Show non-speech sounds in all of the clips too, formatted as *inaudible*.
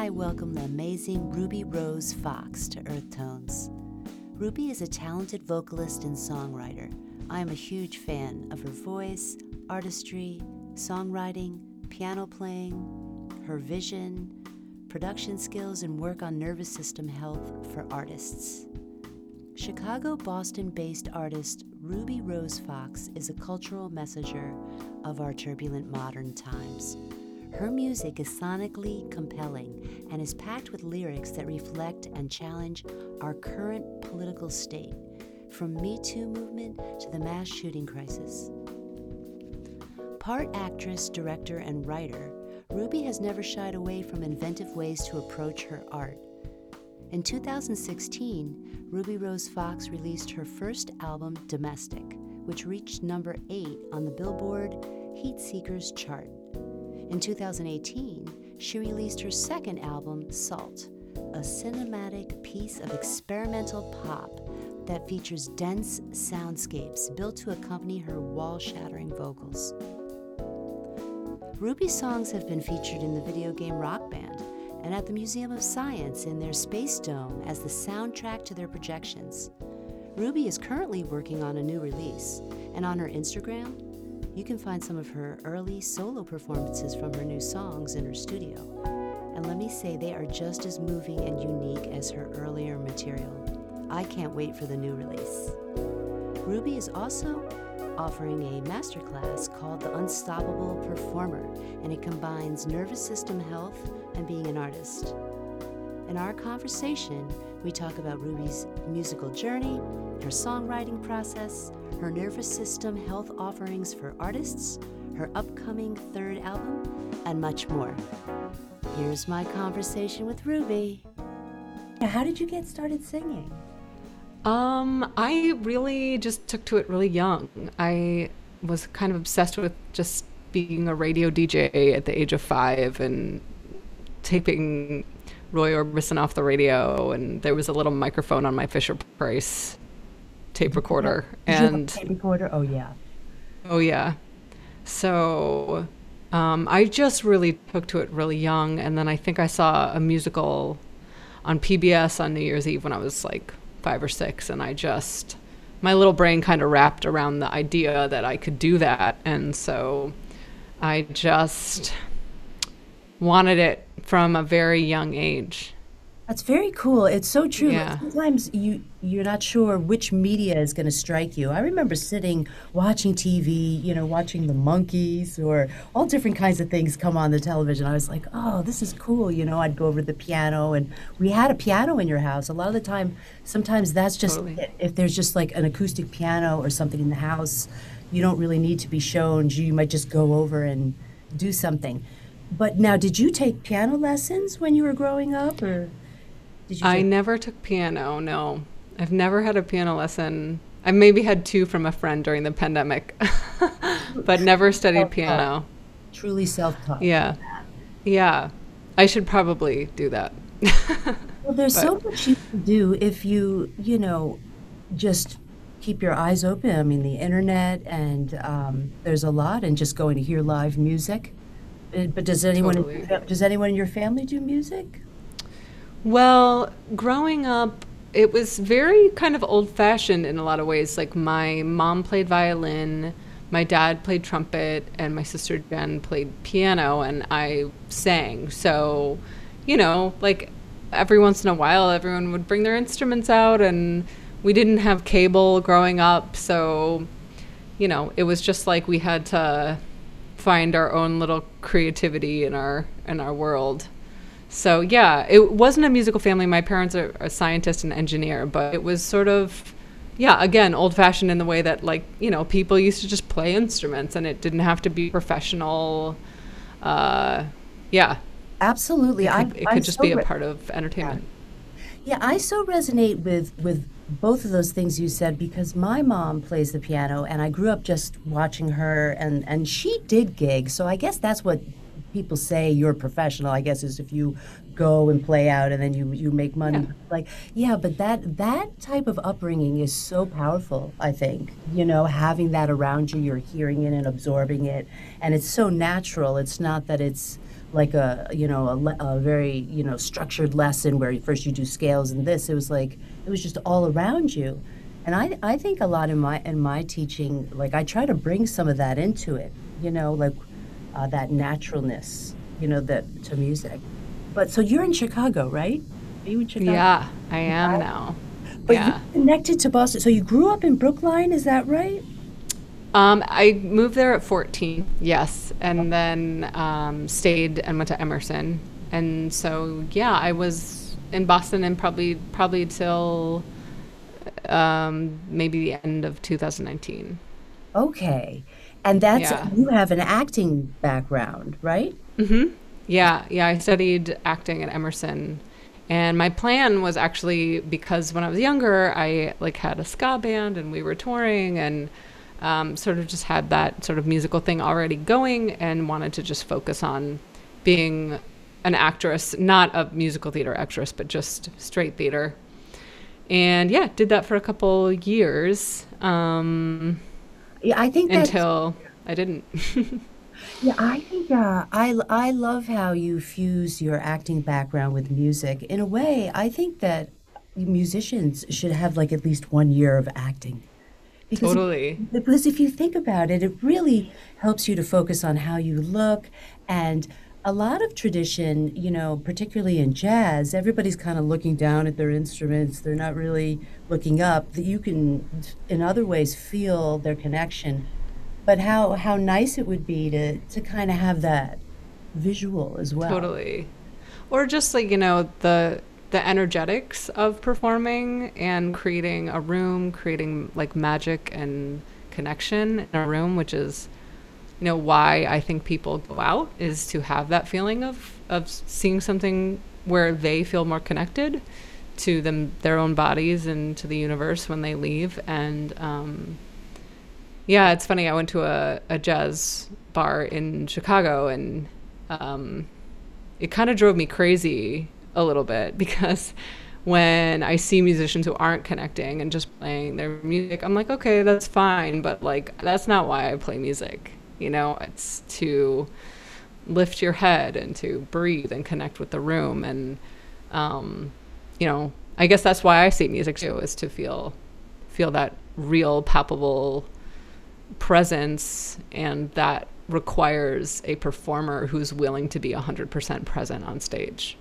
I welcome the amazing Ruby Rose Fox to Earth Tones. Ruby is a talented vocalist and songwriter. I am a huge fan of her voice, artistry, songwriting, piano playing, her vision, production skills, and work on nervous system health for artists. Chicago Boston based artist Ruby Rose Fox is a cultural messenger of our turbulent modern times. Her music is sonically compelling and is packed with lyrics that reflect and challenge our current political state, from Me Too movement to the mass shooting crisis. Part actress, director, and writer, Ruby has never shied away from inventive ways to approach her art. In 2016, Ruby Rose Fox released her first album, Domestic, which reached number 8 on the Billboard Heat Seekers chart. In 2018, she released her second album, Salt, a cinematic piece of experimental pop that features dense soundscapes built to accompany her wall shattering vocals. Ruby's songs have been featured in the video game Rock Band and at the Museum of Science in their Space Dome as the soundtrack to their projections. Ruby is currently working on a new release, and on her Instagram, you can find some of her early solo performances from her new songs in her studio. And let me say, they are just as moving and unique as her earlier material. I can't wait for the new release. Ruby is also offering a masterclass called The Unstoppable Performer, and it combines nervous system health and being an artist. In our conversation, we talk about Ruby's musical journey, her songwriting process, her nervous system health offerings for artists, her upcoming third album, and much more. Here's my conversation with Ruby. Now, How did you get started singing? Um, I really just took to it really young. I was kind of obsessed with just being a radio DJ at the age of five and taping Roy Orbison off the radio, and there was a little microphone on my Fisher Price tape recorder. And tape recorder, oh yeah, oh yeah. So um, I just really took to it really young, and then I think I saw a musical on PBS on New Year's Eve when I was like five or six, and I just my little brain kind of wrapped around the idea that I could do that, and so I just wanted it from a very young age. That's very cool. It's so true. Yeah. Sometimes you you're not sure which media is going to strike you. I remember sitting watching TV, you know, watching the Monkees or all different kinds of things come on the television. I was like, "Oh, this is cool." You know, I'd go over to the piano and we had a piano in your house. A lot of the time, sometimes that's just Totally. if there's just like an acoustic piano or something in the house, you don't really need to be shown. You might just go over and do something. But now, did you take piano lessons when you were growing up, or did you? I never took piano. No, I've never had a piano lesson. I maybe had two from a friend during the pandemic, *laughs* but never studied piano. truly self-taught. Yeah, yeah. I should probably do that. *laughs* Well, there's so much you can do if you, you know, just keep your eyes open. I mean, the internet, and um, there's a lot, and just going to hear live music. Uh, But does anyone Totally. does anyone in your family do music? Well, growing up, it was very kind of old fashioned in a lot of ways. Like my mom played violin, my dad played trumpet, and my sister Jen played piano, and I sang. So, you know, like every once in a while, everyone would bring their instruments out, and we didn't have cable growing up. So, you know, it was just like we had to find our own little creativity in our in our world. So yeah, it wasn't a musical family. My parents are a scientist and engineer, but it was sort of, yeah, again, old fashioned in the way that like you know people used to just play instruments and it didn't have to be professional. Uh, yeah, Absolutely, I it could just so be a part of entertainment. Yeah, I so resonate with with both of those things you said because my mom plays the piano and I grew up just watching her and and she did gigs. So I guess that's what people say you're professional. I guess is if you go and play out and then you you make money. Yeah. Like yeah, but that that type of upbringing is so powerful, I think. You know, having that around you, you're hearing it and absorbing it and it's so natural. It's not that it's like a you know a, a very you know structured lesson where first you do scales and this. It was like it was just all around you, and I I think a lot in my in my teaching like I try to bring some of that into it. You know like uh, that naturalness. You know that to music. But so you're in Chicago, right? Are you in Chicago? Yeah, I am now. But yeah. you're connected to Boston. So you grew up in Brookline, is that right? Um, I moved there at 14, yes, and then um, stayed and went to Emerson. And so, yeah, I was in Boston and probably probably till um, maybe the end of 2019. Okay. And that's Yeah. you have an acting background, right? Mm-hmm. Yeah, yeah. I studied acting at Emerson, and my plan was actually because when I was younger, I like had a ska band and we were touring and um, sort of just had that sort of musical thing already going, and wanted to just focus on being an actress, not a musical theater actress, but just straight theater. And yeah, did that for a couple years um, Yeah, I think until I didn't. *laughs* Yeah, I think uh, I I love how you fuse your acting background with music. In a way, I think that musicians should have like at least one year of acting. Because totally. because if you think about it, it really helps you to focus on how you look. And a lot of tradition, you know, particularly in jazz, everybody's kind of looking down at their instruments. They're not really looking up. That you can, in other ways, feel their connection. But how how nice it would be to to kind of have that visual as well. Totally. Or just like, you know, the the energetics of performing and creating a room, creating like magic and connection in a room, which is you know why I think people go out is to have that feeling of of seeing something where they feel more connected to them their own bodies and to the universe when they leave and um yeah, it's funny. I went to a, a jazz bar in Chicago and um, it kind of drove me crazy a little bit *laughs* because when I see musicians who aren't connecting and just playing their music, I'm like, okay, that's fine, but like, that's not why I play music. You know, it's to lift your head and to breathe and connect with the room. And, um, you know, I guess that's why I see music too, is to feel, feel that real, palpable presence and that requires a performer who's willing to be 100% present on stage.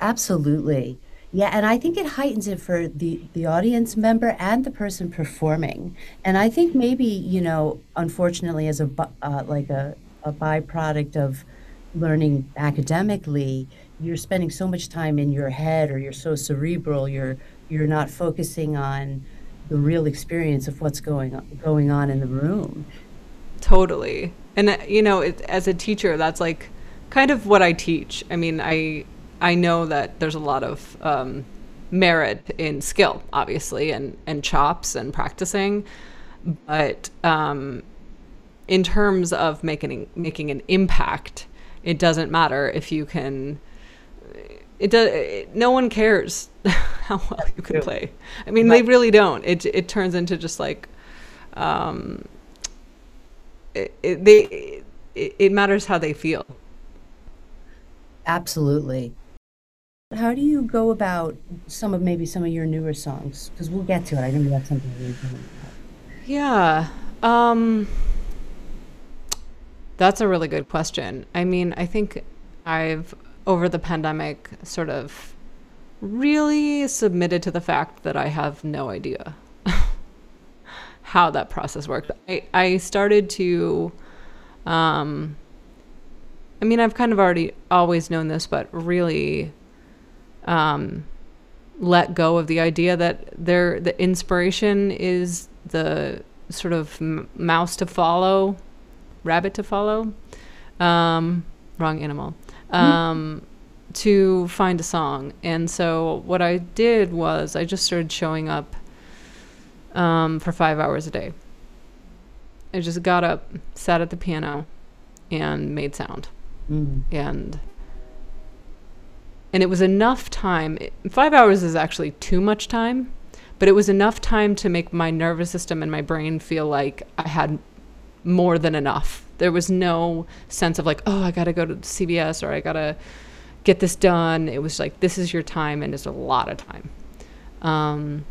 Absolutely. Yeah, and I think it heightens it for the the audience member and the person performing. And I think maybe, you know, unfortunately as a uh, like a a byproduct of learning academically, you're spending so much time in your head or you're so cerebral, you're you're not focusing on the real experience of what's going on, going on in the room. Totally. And uh, you know, it, as a teacher, that's like kind of what I teach. I mean, I I know that there's a lot of um, merit in skill, obviously, and and chops and practicing, but um, in terms of making making an impact, it doesn't matter if you can. It does. It, no one cares *laughs* how well you can play. I mean, they really don't. It it turns into just like. Um, it, it, they it, it matters how they feel. Absolutely. How do you go about some of maybe some of your newer songs? Because we'll get to it. I know that's something really coming Yeah. Um, that's a really good question. I mean, I think I've, over the pandemic, sort of really submitted to the fact that I have no idea *laughs* how that process worked. I, I started to, um, I mean, I've kind of already always known this, but really um, let go of the idea that there the inspiration is the sort of m- mouse to follow, rabbit to follow, um, wrong animal, um, to find a song. And so what I did was I just started showing up um, for five hours a day. I just got up, sat at the piano, and made sound Mm. and and it was enough time five hours is actually too much time but it was enough time to make my nervous system and my brain feel like i had more than enough. There was no sense of like, oh, I got to go to CVS or I got to get this done. It was like, this is your time, and it's a lot of time. Um,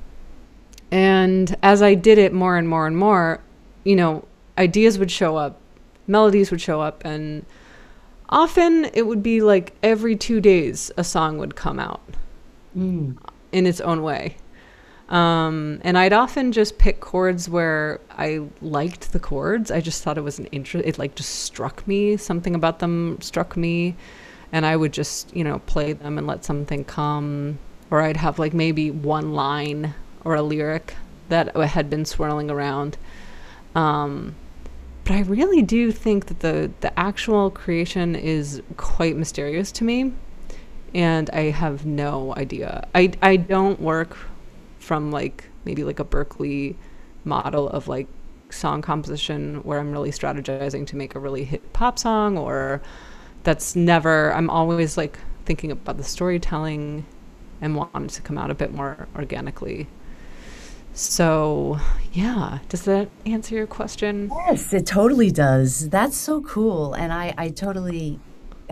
and as I did it more and more and more, you know, ideas would show up, melodies would show up, and often it would be like every two days a song would come out Mm. in its own way. Um, and I'd often just pick chords where I liked the chords. I just thought it was an interest. It like just struck me. Something about them struck me, and I would just you know play them and let something come. Or I'd have like maybe one line or a lyric that had been swirling around. Um, but I really do think that the the actual creation is quite mysterious to me, and I have no idea. I I don't work from like maybe like a Berklee model of like song composition where I'm really strategizing to make a really hit pop song or that's never I'm always like thinking about the storytelling and want it to come out a bit more organically. So, yeah, does that answer your question? Yes, it totally does. That's so cool. And I, I totally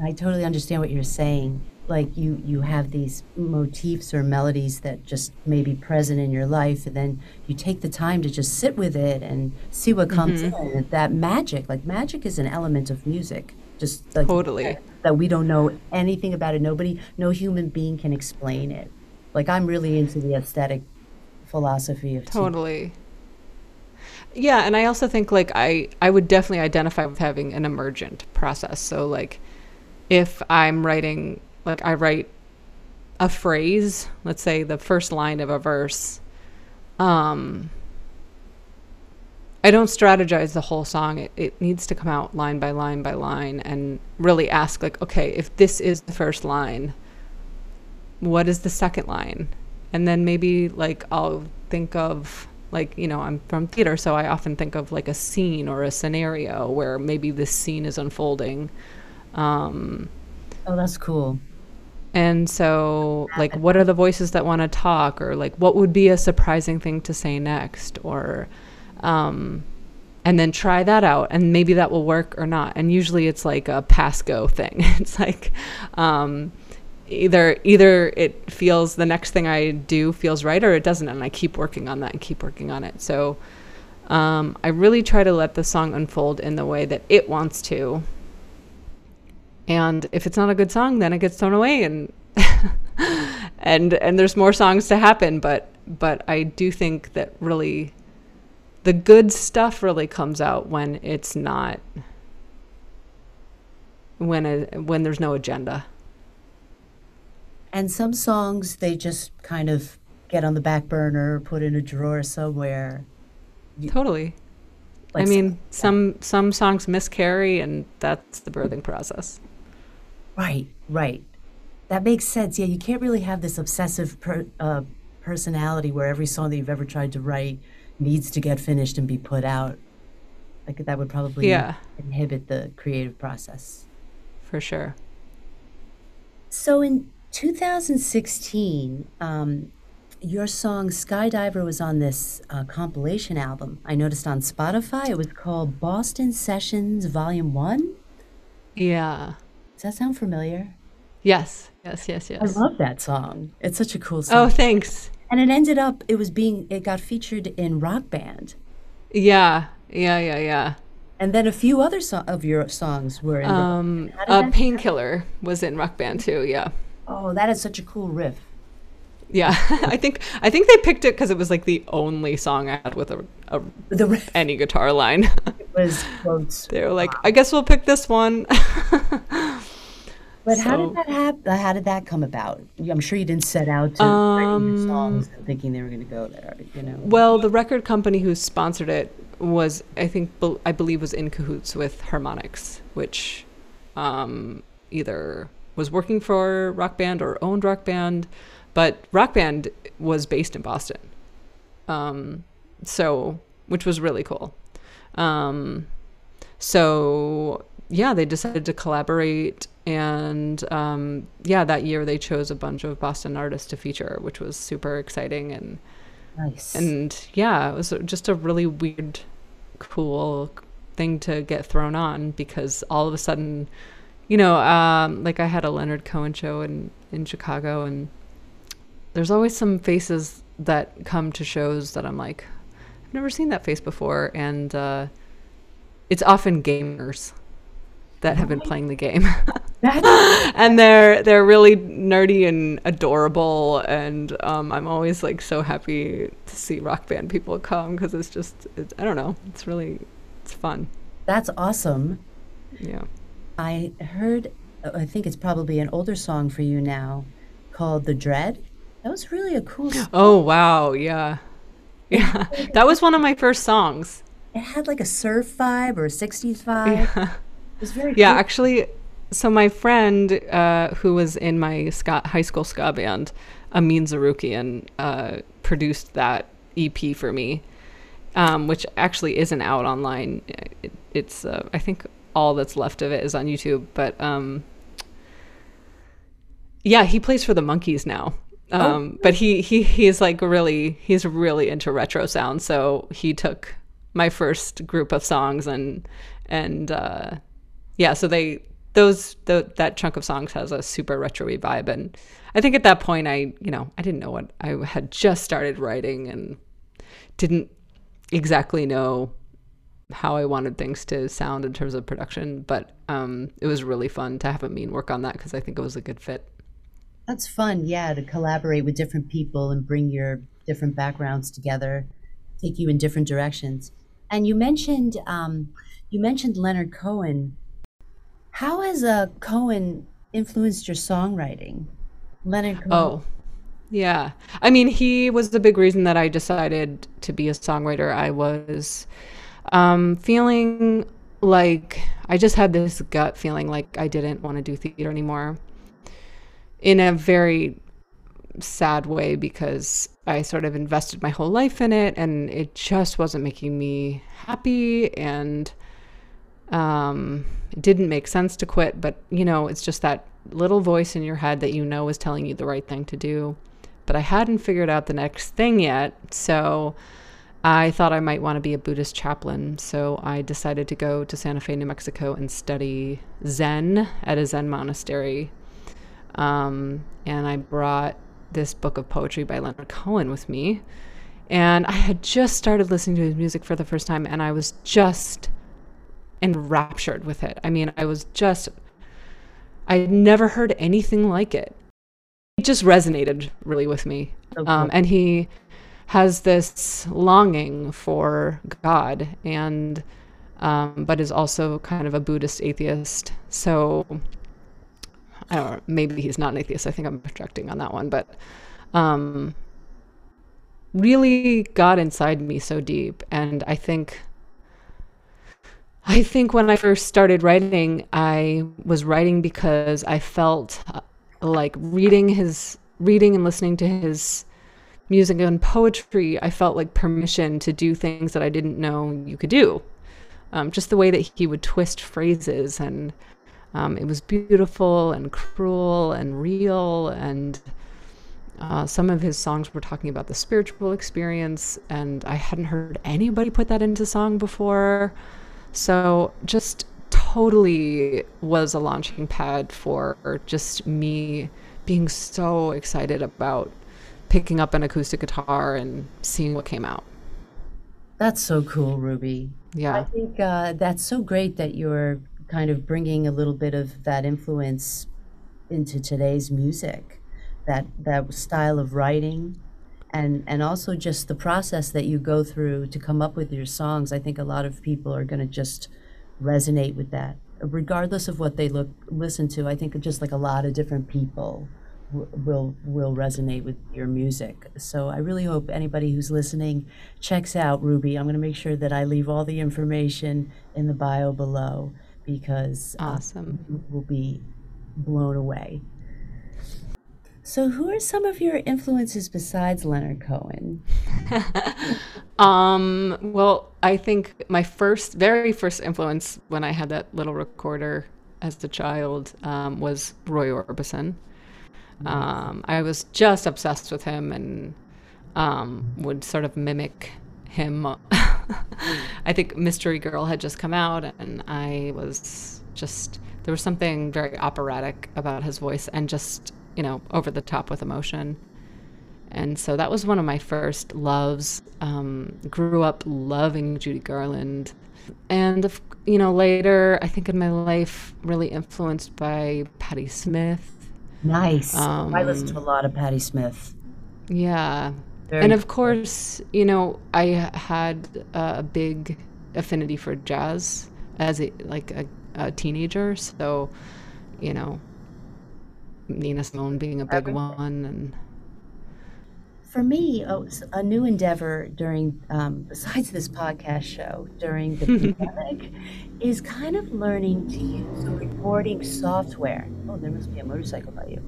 I totally understand what you're saying. Like you you have these motifs or melodies that just may be present in your life and then you take the time to just sit with it and see what comes mm-hmm. in. That magic, like magic is an element of music. Just like Totally. that we don't know anything about it. Nobody no human being can explain it. Like I'm really into the aesthetic philosophy of. Totally. Yeah, and I also think like I I would definitely identify with having an emergent process. So like if I'm writing like I write a phrase, let's say the first line of a verse, um I don't strategize the whole song. It, it needs to come out line by line by line and really ask like, okay, if this is the first line, what is the second line? And then maybe like I'll think of like, you know, I'm from theater, so I often think of like a scene or a scenario where maybe this scene is unfolding. Um, Oh, that's cool. and so, like, what are the voices that want to talk, or like, what would be a surprising thing to say next, or, um, and then try that out, and maybe that will work or not. And usually, it's like a pass go thing. *laughs* it's like, um, either either it feels the next thing I do feels right, or it doesn't, and I keep working on that and keep working on it. So, um, I really try to let the song unfold in the way that it wants to, and if it's not a good song then it gets thrown away and *laughs* and and there's more songs to happen but but i do think that really the good stuff really comes out when it's not when it, when there's no agenda And some songs they just kind of get on the back burner, put in a drawer somewhere. totally i Like mean some some songs miscarry and that's the birthing process Right, right. That makes sense. Yeah, you can't really have this obsessive per, uh, personality where every song that you've ever tried to write needs to get finished and be put out. Like that would probably Yeah. inhibit the creative process. for sure So in 2016, um, your song Skydiver was on this uh, compilation album. I noticed on Spotify it was called Boston Sessions Volume 1. yeah Does that sound familiar? yes yes yes yes. I love that song. It's such a cool song. oh thanks And it ended up, it was being, it got featured in Rock Band. yeah yeah yeah yeah And then a few other so- of your songs were in. Um Band. Uh, painkiller was in rock band too yeah oh, that is such a cool riff. Yeah, *laughs* I think I think they picked it because it was like the only song I had with a, a The riff any guitar line. *laughs* It was quotes. they were like, I guess we'll pick this one. *laughs* But how did that happen? How did that come about? I'm sure you didn't set out to write Um, songs and thinking they were going to go there. You know. well, the record company who sponsored it was, I think, I believe, was in cahoots with Harmonix, which um, either was working for Rock Band or owned Rock Band, but Rock Band was based in Boston, um, so which was really cool. Um, so yeah, they decided to collaborate, and um, yeah, that year they chose a bunch of Boston artists to feature, which was super exciting and nice. and yeah, it was just a really weird, cool thing to get thrown on because all of a sudden, you know, um, like I had a Leonard Cohen show in in Chicago, and there's always some faces that come to shows that I'm like, I've never seen that face before, and uh, it's often gamers that have been playing the game. *laughs* and they're they're really nerdy and adorable and um, I'm always like so happy to see rock band people come because it's just it's, I don't know it's really it's fun. That's awesome. Yeah. I heard I think it's probably an older song for you now called The Dread. That was really a cool song. Oh wow, yeah. Yeah. *laughs* that was one of my first songs. It had like a surf vibe or a 60s vibe. Yeah. It was very Yeah, cool. actually, so my friend uh, who was in my ska, high school ska band, Amin Zarukian, uh, produced that EP for me, um, which actually isn't out online. It, it's uh, I think all that's left of it is on YouTube, but um, yeah, he plays for the Monkeys now. Um, but he, he he's like really he's really into retro sound, so he took my first group of songs and and uh, yeah, so they those the, that chunk of songs has a super retro vibe, and I think at that point I you know I didn't know what I had just started writing and didn't exactly know how I wanted things to sound in terms of production, but um, it was really fun to have a Amin work on that because I think it was a good fit. That's fun, yeah, to collaborate with different people and bring your different backgrounds together, take you in different directions. And you mentioned um, you mentioned Leonard Cohen. How has uh, Cohen influenced your songwriting? Leonard Cohen. Oh, yeah. I mean, he was the big reason that I decided to be a songwriter. I was um, feeling like I just had this gut feeling like I didn't want to do theater anymore in a very sad way because I sort of invested my whole life in it and it just wasn't making me happy and um, it didn't make sense to quit. But, you know, it's just that little voice in your head that you know is telling you the right thing to do. But I hadn't figured out the next thing yet. So I thought I might want to be a Buddhist chaplain. So I decided to go to Santa Fe, New Mexico and study Zen at a Zen monastery. Um, and I brought this book of poetry by Leonard Cohen with me. And I had just started listening to his music for the first time, and I was just enraptured with it. I mean, I was just, I had never heard anything like it. It just resonated really with me. So Um, and he has this longing for God, and um, but is also kind of a Buddhist atheist. So I don't know, maybe he's not an atheist. I think I'm projecting on that one, but um, really got inside me so deep. And I think, I think when I first started writing, I was writing because I felt uh, like reading his, reading and listening to his music and poetry, I felt like permission to do things that I didn't know you could do. Um, just the way that he would twist phrases and um, it was beautiful and cruel and real. And uh, some of his songs were talking about the spiritual experience, and I hadn't heard anybody put that into song before. So just totally was a launching pad for just me being so excited about picking up an acoustic guitar and seeing what came out. That's so cool, Ruby. Yeah. I think uh, that's so great that you're kind of bringing a little bit of that influence into today's music, that that style of writing, and and also just the process that you go through to come up with your songs. I think a lot of people are going to just resonate with that, regardless of what they look listen to. I think just like a lot of different people will will resonate with your music. So I really hope anybody who's listening checks out Ruby. I'm going to make sure that I leave all the information in the bio below because uh, Awesome. you will be blown away. So, who are some of your influences besides Leonard Cohen? *laughs* Um, well, I think my first, very first influence when I had that little recorder as a child um, was Roy Orbison. Um, I was just obsessed with him and um, would sort of mimic him *laughs* I think Mystery Girl had just come out, and I was just there was something very operatic about his voice, and just you know over the top with emotion. And so that was one of my first loves. Um, grew up loving Judy Garland, and you know later I think in my life really influenced by Patti Smith. Nice. Um, I listen to a lot of Patti Smith. Yeah, very and of course, you know, I had a big affinity for jazz as a like a, a teenager. So, you know, Nina Simone being a big Everything. one, and for me, oh, a new endeavor during, um, besides this podcast show, during the *laughs* pandemic, is kind of learning to use a recording software. Oh, there must be a motorcycle by you.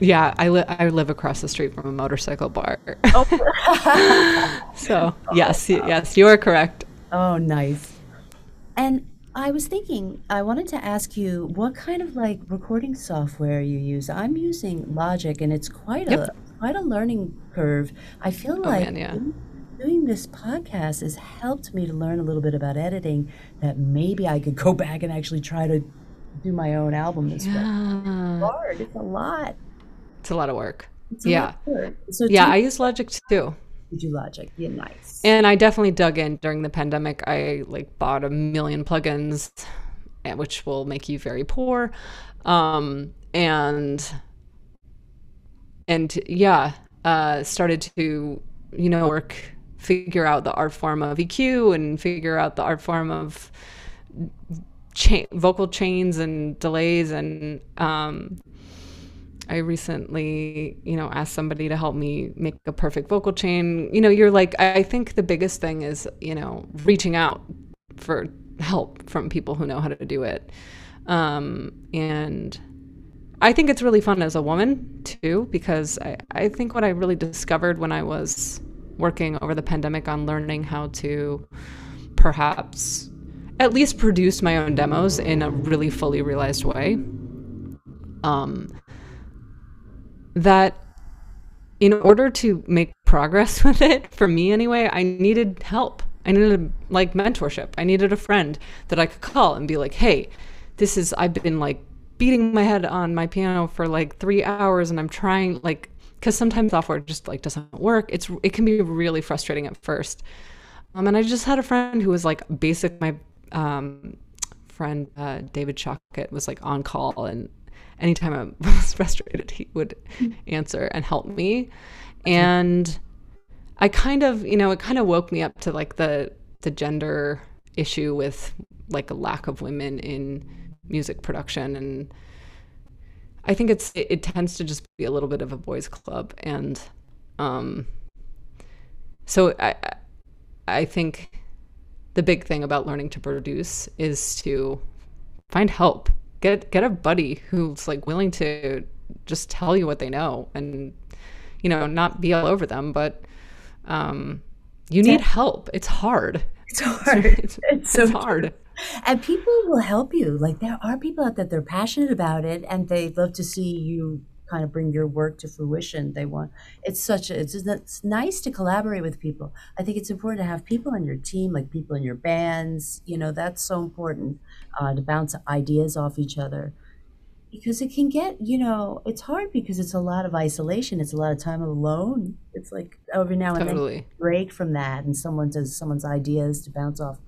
Yeah, I, li- I live across the street from a motorcycle bar. Oh. *laughs* *laughs* so, yes, yes, you are correct. Oh, nice. And I was thinking, I wanted to ask you what kind of like recording software you use. I'm using Logic, and it's quite yep. a quite a learning curve. I feel oh, like man, yeah. doing, this podcast has helped me to learn a little bit about editing. That maybe I could go *laughs* back and actually try to do my own album this yeah. way. It's hard. It's a lot. It's a lot of work. yeah. Work. So yeah, I use Logic too. You do Logic. Yeah, nice. And I definitely dug in during the pandemic. I like bought a million plugins, eh, which will make you very poor. Um, and and yeah, uh, started to you know work, figure out the art form of EQ and figure out the art form of cha- vocal chains and delays and um, I recently, you know, asked somebody to help me make a perfect vocal chain. You know, you're like, I think the biggest thing is, you know, reaching out for help from people who know how to do it. Um, and I think it's really fun as a woman too, because I, I think what I really discovered when I was working over the pandemic on learning how to perhaps at least produce my own demos in a really fully realized way. Um, that in order to make progress *laughs* with it, for me anyway, I needed help. I needed like mentorship. I needed a friend that I could call and be like, hey, this is, I've been like beating my head on my piano for like three hours and I'm trying like, because sometimes software just like doesn't work. It's, it can be really frustrating at first. Um, and I just had a friend who was like basic, my um, friend uh, David Shockett was like on call and anytime I *laughs* was frustrated, he would answer and help me. And I kind of, you know, it kind of woke me up to like the the gender issue with like a lack of women in music production and I think it's it, it tends to just be a little bit of a boys club and um so I I think the big thing about learning to produce is to find help. Get get a buddy who's like willing to just tell you what they know and you know not be all over them but um you need yeah. help. It's hard. It's hard. *laughs* It's, it's so hard and people will help you like there are people out there that are passionate about it and they love to see you kind of bring your work to fruition. They want it's such a it's, it's nice to collaborate with people. I think it's important to have people on your team, like people in your bands. You know, that's so important uh, to bounce ideas off each other because it can get you know it's hard because it's a lot of isolation. It's a lot of time alone. It's like every now and totally. then break from that, and someone does someone's ideas to bounce off.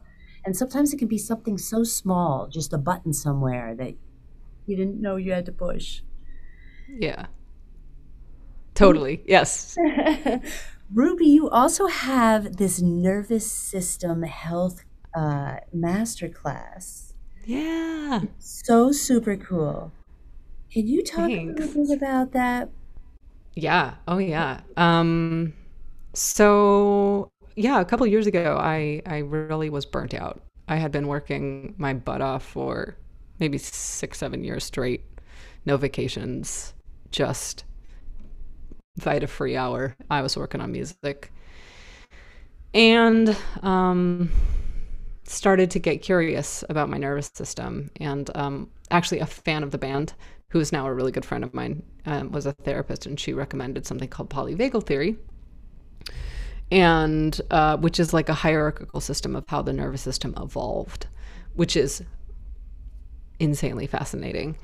And sometimes it can be something so small, just a button somewhere that you didn't know you had to push. Yeah. Totally. Yes. *laughs* Ruby, you also have this nervous system health uh, masterclass. Yeah. So super cool. Can you talk Thanks. a little bit about that? Yeah. Oh, yeah. Um, so yeah, a couple years ago, I I really was burnt out. I had been working my butt off for maybe six, seven years straight, no vacations, just Vita free hour. I was working on music and um, started to get curious about my nervous system. And um, actually, a fan of the band, who is now a really good friend of mine, um, was a therapist, and she recommended something called polyvagal theory. And uh, which is like a hierarchical system of how the nervous system evolved, which is insanely fascinating.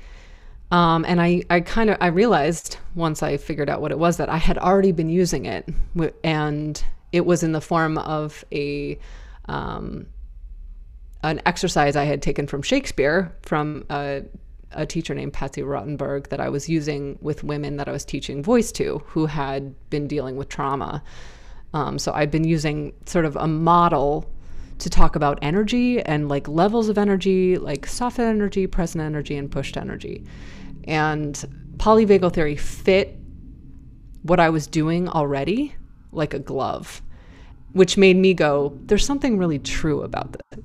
Um, and I, I kind of I realized once I figured out what it was that I had already been using it, and it was in the form of a um, an exercise I had taken from Shakespeare from a, a teacher named Patsy Rodenburg that I was using with women that I was teaching voice to who had been dealing with trauma. Um, so I've been using sort of a model to talk about energy and like levels of energy, like soft energy, present energy, and pushed energy. And polyvagal theory fit what I was doing already like a glove, which made me go, there's something really true about this.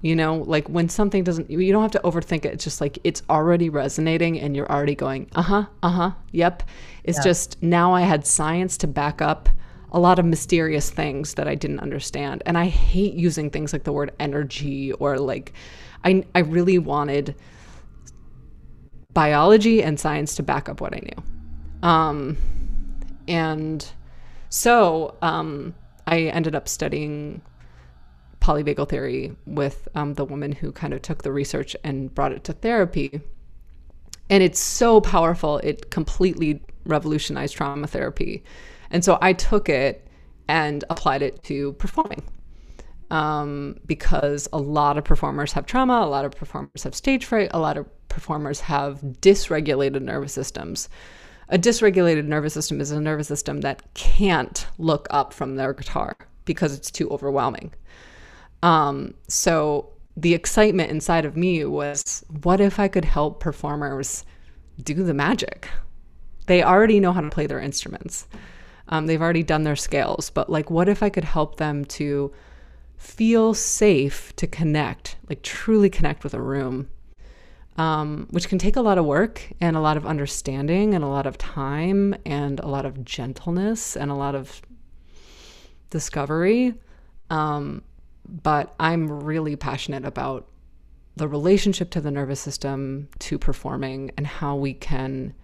You know, like when something doesn't, you don't have to overthink it. It's just like it's already resonating and you're already going, uh huh, uh huh, yep. It's yeah. just now I had science to back up a lot of mysterious things that I didn't understand. And I hate using things like the word energy or like, I, I really wanted biology and science to back up what I knew. Um, and so um, I ended up studying polyvagal theory with um, the woman who kind of took the research and brought it to therapy. And it's so powerful, it completely revolutionized trauma therapy. And so I took it and applied it to performing. Um, because a lot of performers have trauma, a lot of performers have stage fright, a lot of performers have dysregulated nervous systems. A dysregulated nervous system is a nervous system that can't look up from their guitar because it's too overwhelming. Um, so the excitement inside of me was what if I could help performers do the magic? They already know how to play their instruments. Um, they've already done their scales, but like, what if I could help them to feel safe to connect, like truly connect with a room, um, which can take a lot of work and a lot of understanding and a lot of time and a lot of gentleness and a lot of discovery. Um, but I'm really passionate about the relationship to the nervous system, to performing, and how we can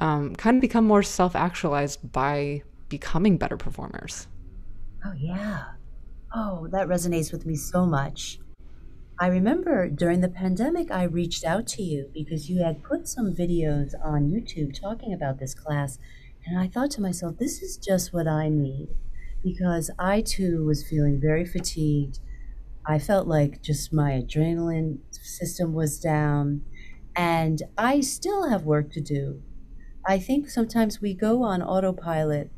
um, kind of become more self actualized by becoming better performers. Oh, yeah. Oh, that resonates with me so much. I remember during the pandemic, I reached out to you because you had put some videos on YouTube talking about this class. And I thought to myself, this is just what I need because I too was feeling very fatigued. I felt like just my adrenaline system was down, and I still have work to do. I think sometimes we go on autopilot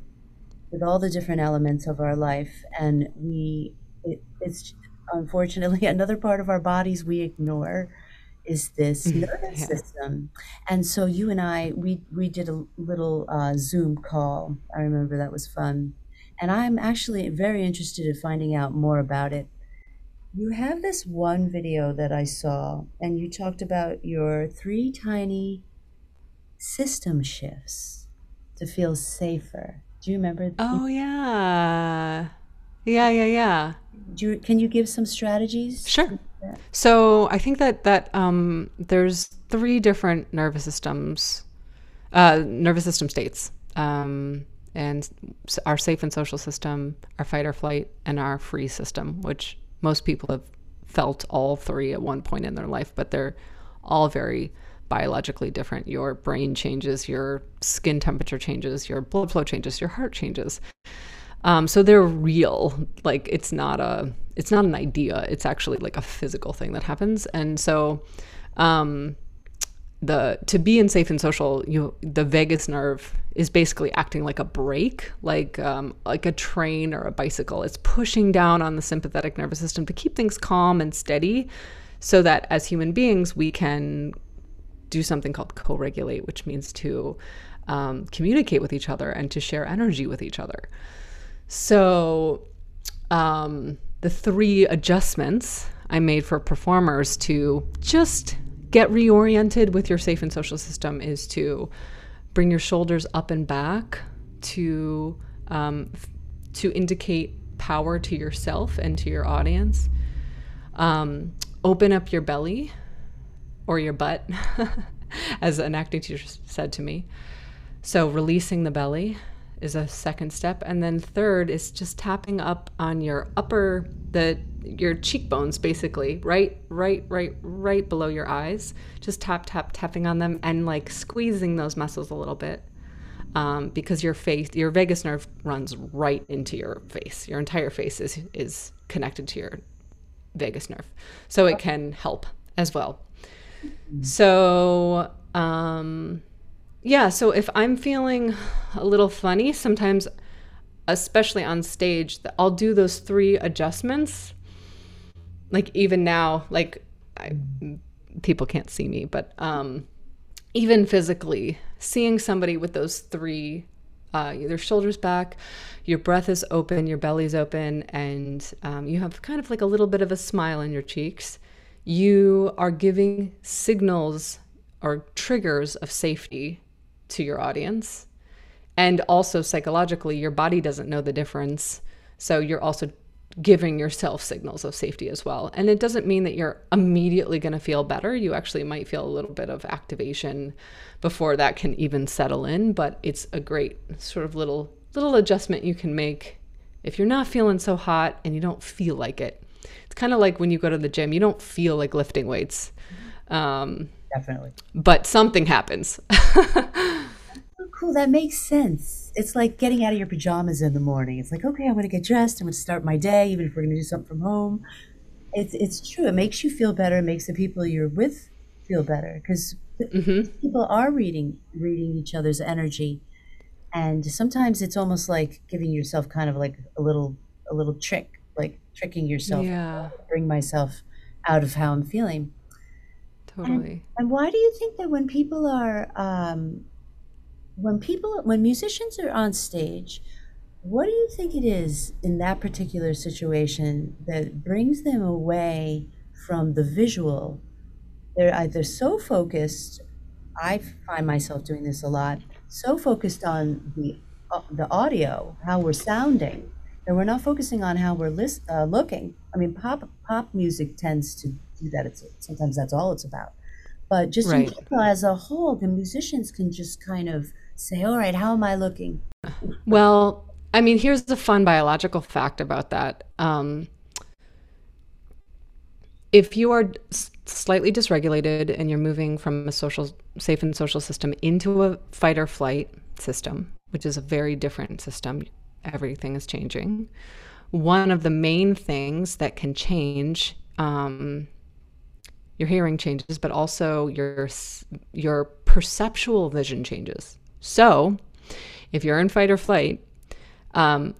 with all the different elements of our life, and we it, it's unfortunately *laughs* another part of our bodies we ignore is this mm-hmm. nervous yeah. system. And so you and I, we we did a little uh, Zoom call. I remember that was fun and I'm actually very interested in finding out more about it. You have this one video that I saw, and you talked about your three tiny system shifts to feel safer. Do you remember? Oh yeah, yeah, yeah, yeah. Do you, can you give some strategies? Sure. So I think that that um, there's three different nervous systems, uh, nervous system states. Um, and our safe and social system, our fight or flight, and our free system, which most people have felt all three at one point in their life, but they're all very biologically different. Your brain changes, your skin temperature changes, your blood flow changes, your heart changes. Um, so they're real. Like it's not a, it's not an idea. It's actually like a physical thing that happens. And so, um, the to be in safe and social you the vagus nerve is basically acting like a brake like um, like a train or a bicycle it's pushing down on the sympathetic nervous system to keep things calm and steady so that as human beings we can do something called co-regulate which means to um, communicate with each other and to share energy with each other so um, the three adjustments i made for performers to just get reoriented with your safe and social system is to bring your shoulders up and back to um, to indicate power to yourself and to your audience. Um, open up your belly or your butt, *laughs* as an acting teacher said to me. So releasing the belly is a second step. And then third is just tapping up on your upper the your cheekbones basically right right right right below your eyes. Just tap tap tapping on them and like squeezing those muscles a little bit um, because your face your vagus nerve runs right into your face. Your entire face is is connected to your vagus nerve. So it can help as well so um yeah, so if I'm feeling a little funny, sometimes, especially on stage, I'll do those three adjustments. Like even now, like I, people can't see me, but um, even physically, seeing somebody with those three, uh, your shoulders back, your breath is open, your belly's open, and um, you have kind of like a little bit of a smile on your cheeks, you are giving signals or triggers of safety to your audience. And also psychologically, your body doesn't know the difference. So you're also giving yourself signals of safety as well. And it doesn't mean that you're immediately going to feel better. You actually might feel a little bit of activation before that can even settle in, but it's a great sort of little little adjustment you can make if you're not feeling so hot and you don't feel like it. It's kind of like when you go to the gym, you don't feel like lifting weights. Um, Definitely. But something happens. *laughs* cool. That makes sense. It's like getting out of your pajamas in the morning. It's like, okay, I'm going to get dressed. I'm going to start my day, even if we're going to do something from home. It's it's true. It makes you feel better. It makes the people you're with feel better because mm-hmm. people are reading reading each other's energy, and sometimes it's almost like giving yourself kind of like a little a little trick, like tricking yourself. Yeah. Bring myself out of how I'm feeling. Totally. And, and why do you think that when people are um, when people when musicians are on stage what do you think it is in that particular situation that brings them away from the visual they're either so focused i find myself doing this a lot so focused on the uh, the audio how we're sounding that we're not focusing on how we're list, uh, looking i mean pop pop music tends to do that it's sometimes that's all it's about but just right. as a whole the musicians can just kind of say, all right, how am I looking? Well, I mean, here's the fun biological fact about that. Um, if you are slightly dysregulated and you're moving from a social, safe and social system into a fight or flight system, which is a very different system, everything is changing. One of the main things that can change um, your hearing changes, but also your your perceptual vision changes. So, if you're in fight or flight, um,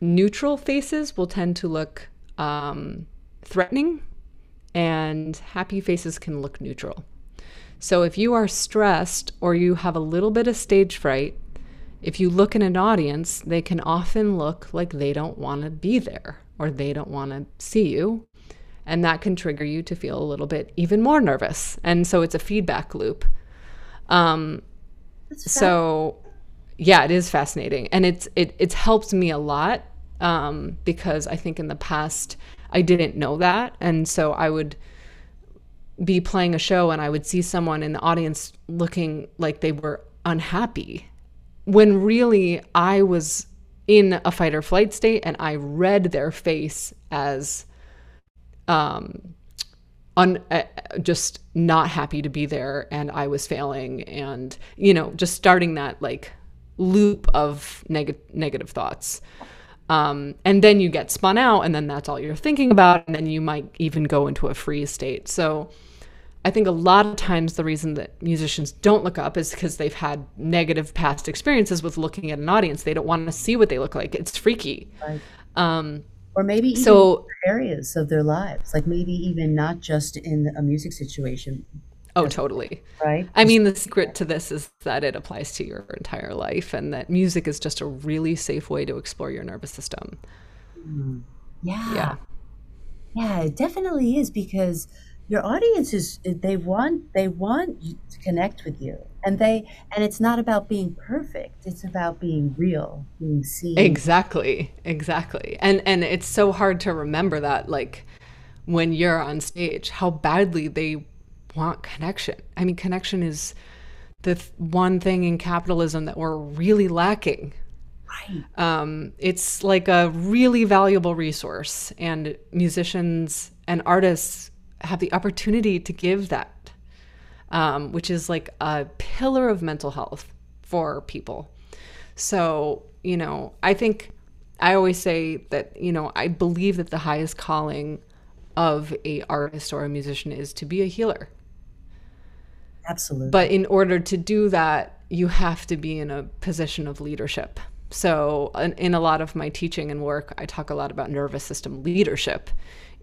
neutral faces will tend to look um, threatening, and happy faces can look neutral. So, if you are stressed or you have a little bit of stage fright, if you look in an audience, they can often look like they don't want to be there or they don't want to see you. And that can trigger you to feel a little bit even more nervous. And so it's a feedback loop. Um, so yeah, it is fascinating, and it's it it's helped me a lot um, because I think in the past I didn't know that, and so I would be playing a show and I would see someone in the audience looking like they were unhappy when really I was in a fight or flight state and I read their face as um un, uh, just not happy to be there and I was failing and you know just starting that like loop of neg- negative thoughts. Um, and then you get spun out and then that's all you're thinking about and then you might even go into a freeze state. So I think a lot of times the reason that musicians don't look up is because they've had negative past experiences with looking at an audience. They don't want to see what they look like. It's freaky. Right. Um, or maybe even so areas of their lives like maybe even not just in a music situation oh totally right i mean the secret to this is that it applies to your entire life and that music is just a really safe way to explore your nervous system mm. yeah yeah yeah it definitely is because your audience is they want they want to connect with you. And they and it's not about being perfect. It's about being real being seen. Exactly. Exactly. And and it's so hard to remember that like when you're on stage how badly they want connection. I mean connection is the th- one thing in capitalism that we're really lacking. Right. Um, it's like a really valuable resource, and musicians and artists have the opportunity to give that, um, which is like a pillar of mental health for people. So, you know, I think I always say that, you know, I believe that the highest calling of a artist or a musician is to be a healer. Absolutely. But in order to do that, you have to be in a position of leadership. So, in, in, a lot of my teaching and work, I talk a lot about nervous system leadership,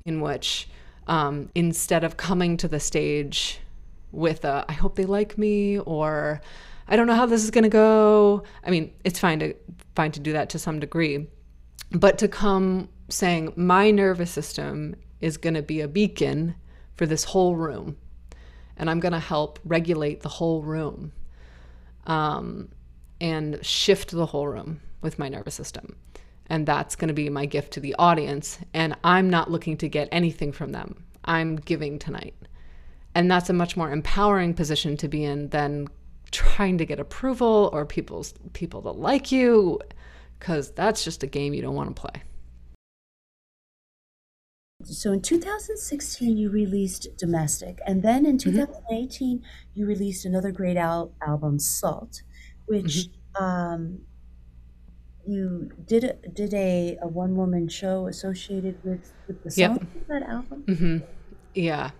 in which um, instead of coming to the stage with a, I hope they like me, or I don't know how this is going to go. I mean, it's fine to fine to do that to some degree, but to come saying my nervous system is going to be a beacon for this whole room, and I'm going to help regulate the whole room, um, and shift the whole room with my nervous system. And that's going to be my gift to the audience. And I'm not looking to get anything from them. I'm giving tonight. And that's a much more empowering position to be in than trying to get approval or people's people to like you because that's just a game you don't want to play. So in 2016, you released Domestic, and then in 2018, mm-hmm. you released another great al- album, Salt, which mm-hmm. um, you did a, did a, a one woman show associated with, with the song yep. that album. Mm-hmm. Yeah,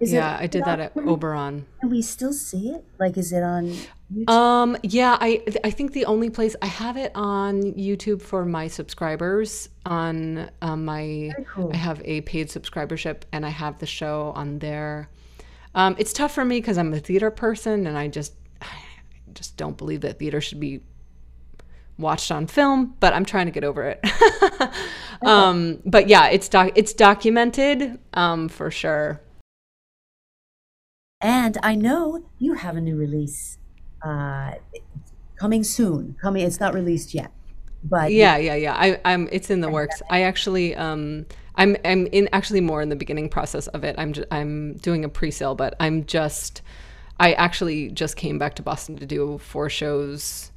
is yeah, I did that at Oberon. Can we still see it? Like, is it on? YouTube? Um, yeah, I I think the only place I have it on YouTube for my subscribers. On um, my, cool. I have a paid subscribership, and I have the show on there. Um, it's tough for me because I'm a theater person, and I just *sighs* I just don't believe that theater should be watched on film, but I'm trying to get over it. *laughs* um, but yeah, it's doc- it's documented um, for sure. And I know you have a new release uh, coming soon. Coming, it's not released yet, but yeah, yeah, yeah. I, I'm. It's in the works. I actually, um, I'm, I'm in actually more in the beginning process of it. I'm, I'm doing a pre-sale, but I'm just, I actually just came back to Boston to do four shows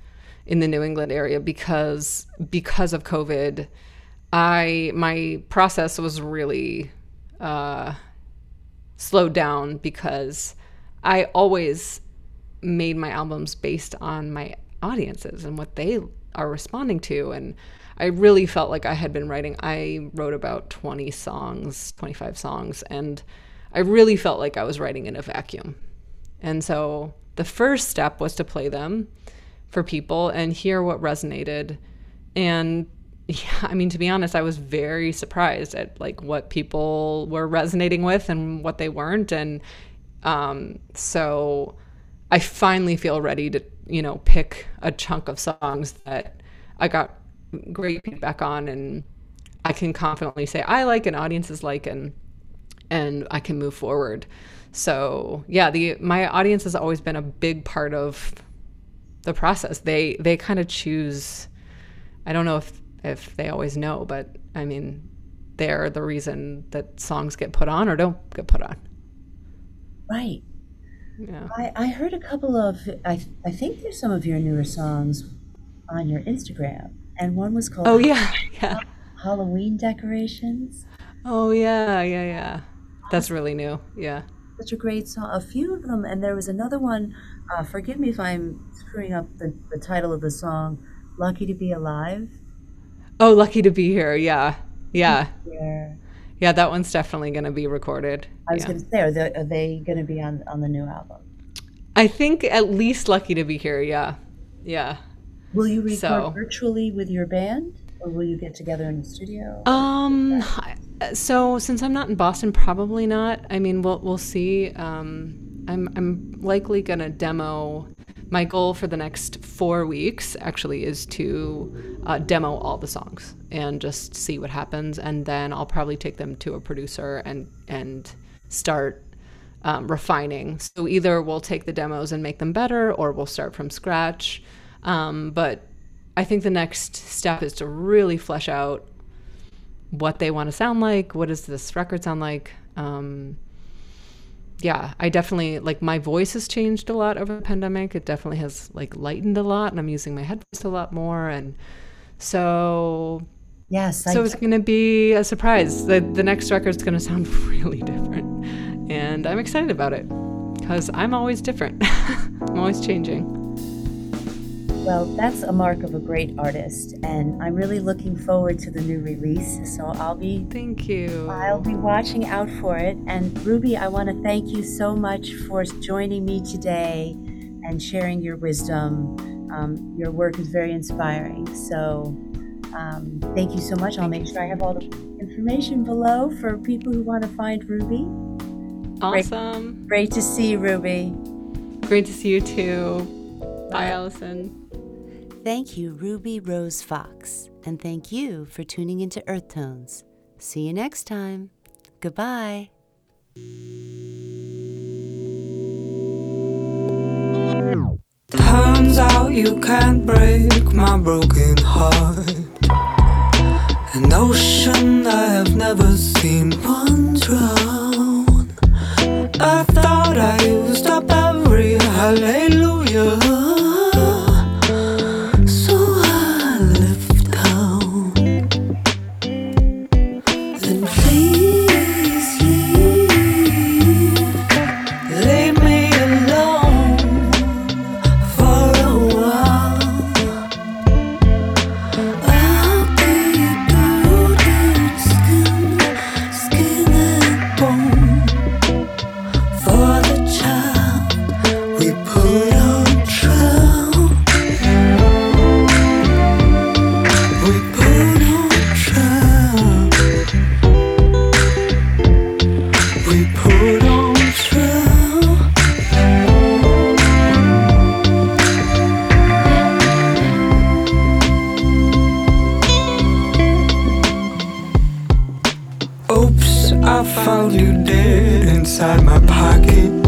in the New England area because because of COVID. I my process was really uh, slowed down because I always made my albums based on my audiences and what they are responding to. And I really felt like I had been writing I wrote about 20 songs 25 songs and I really felt like I was writing in a vacuum. And so the first step was to play them for people and hear what resonated and *laughs* yeah, I mean, to be honest, I was very surprised at like what people were resonating with and what they weren't. And um, so I finally feel ready to, you know, pick a chunk of songs that I got great feedback on and I can confidently say I like and audiences like and and I can move forward. So yeah, the my audience has always been a big part of the process. They they kind of choose I don't know if if they always know, but I mean, they're the reason that songs get put on or don't get put on. Right. Yeah. I, I heard a couple of, I, I think there's some of your newer songs on your Instagram, and one was called Oh, yeah. *laughs* Yeah. Halloween Decorations. Oh, yeah. Yeah. Yeah. That's really new. Yeah. Such a great song. A few of them, and there was another one. Uh, forgive me if I'm screwing up the, the title of the song, Lucky to Be Alive. Oh, lucky to be here. Yeah. Yeah. Yeah. Yeah, that one's definitely going to be recorded. I was yeah. going to say, are they, are they going to be on on the new album? I think at least lucky to be here. Yeah. Yeah. Will you record so, virtually with your band, or will you get together in the studio? Um. So since I'm not in Boston, probably not. I mean, we'll we'll see. Um, I'm I'm likely gonna demo my goal for the next four weeks actually is to uh, demo all the songs and just see what happens, and then I'll probably take them to a producer and and start um, refining. So either we'll take the demos and make them better, or we'll start from scratch. Um, but I think the next step is to really flesh out what they want to sound like. What does this record sound like? Um, yeah, I definitely like my voice has changed a lot over the pandemic. It definitely has like lightened a lot, and I'm using my headphones a lot more. And so, yes, so I, it's going to be a surprise. the The next record is going to sound *laughs* really different, and I'm excited about it because I'm always different. *laughs* I'm always changing. Well, that's a mark of a great artist, and I'm really looking forward to the new release. So I'll be thank you. I'll be watching out for it. And Ruby, I want to thank you so much for joining me today and sharing your wisdom. Um, your work is very inspiring. So um, thank you so much. I'll make sure I have all the information below for people who want to find Ruby. Awesome. Great, great to see you, Ruby. Great to see you too. Bye, Allison. Thank you, Ruby Rose Fox, and thank you for tuning into Earth Tones. See you next time. Goodbye. Turns out you can't break my broken heart. An ocean I have never seen one drown. You to inside my over.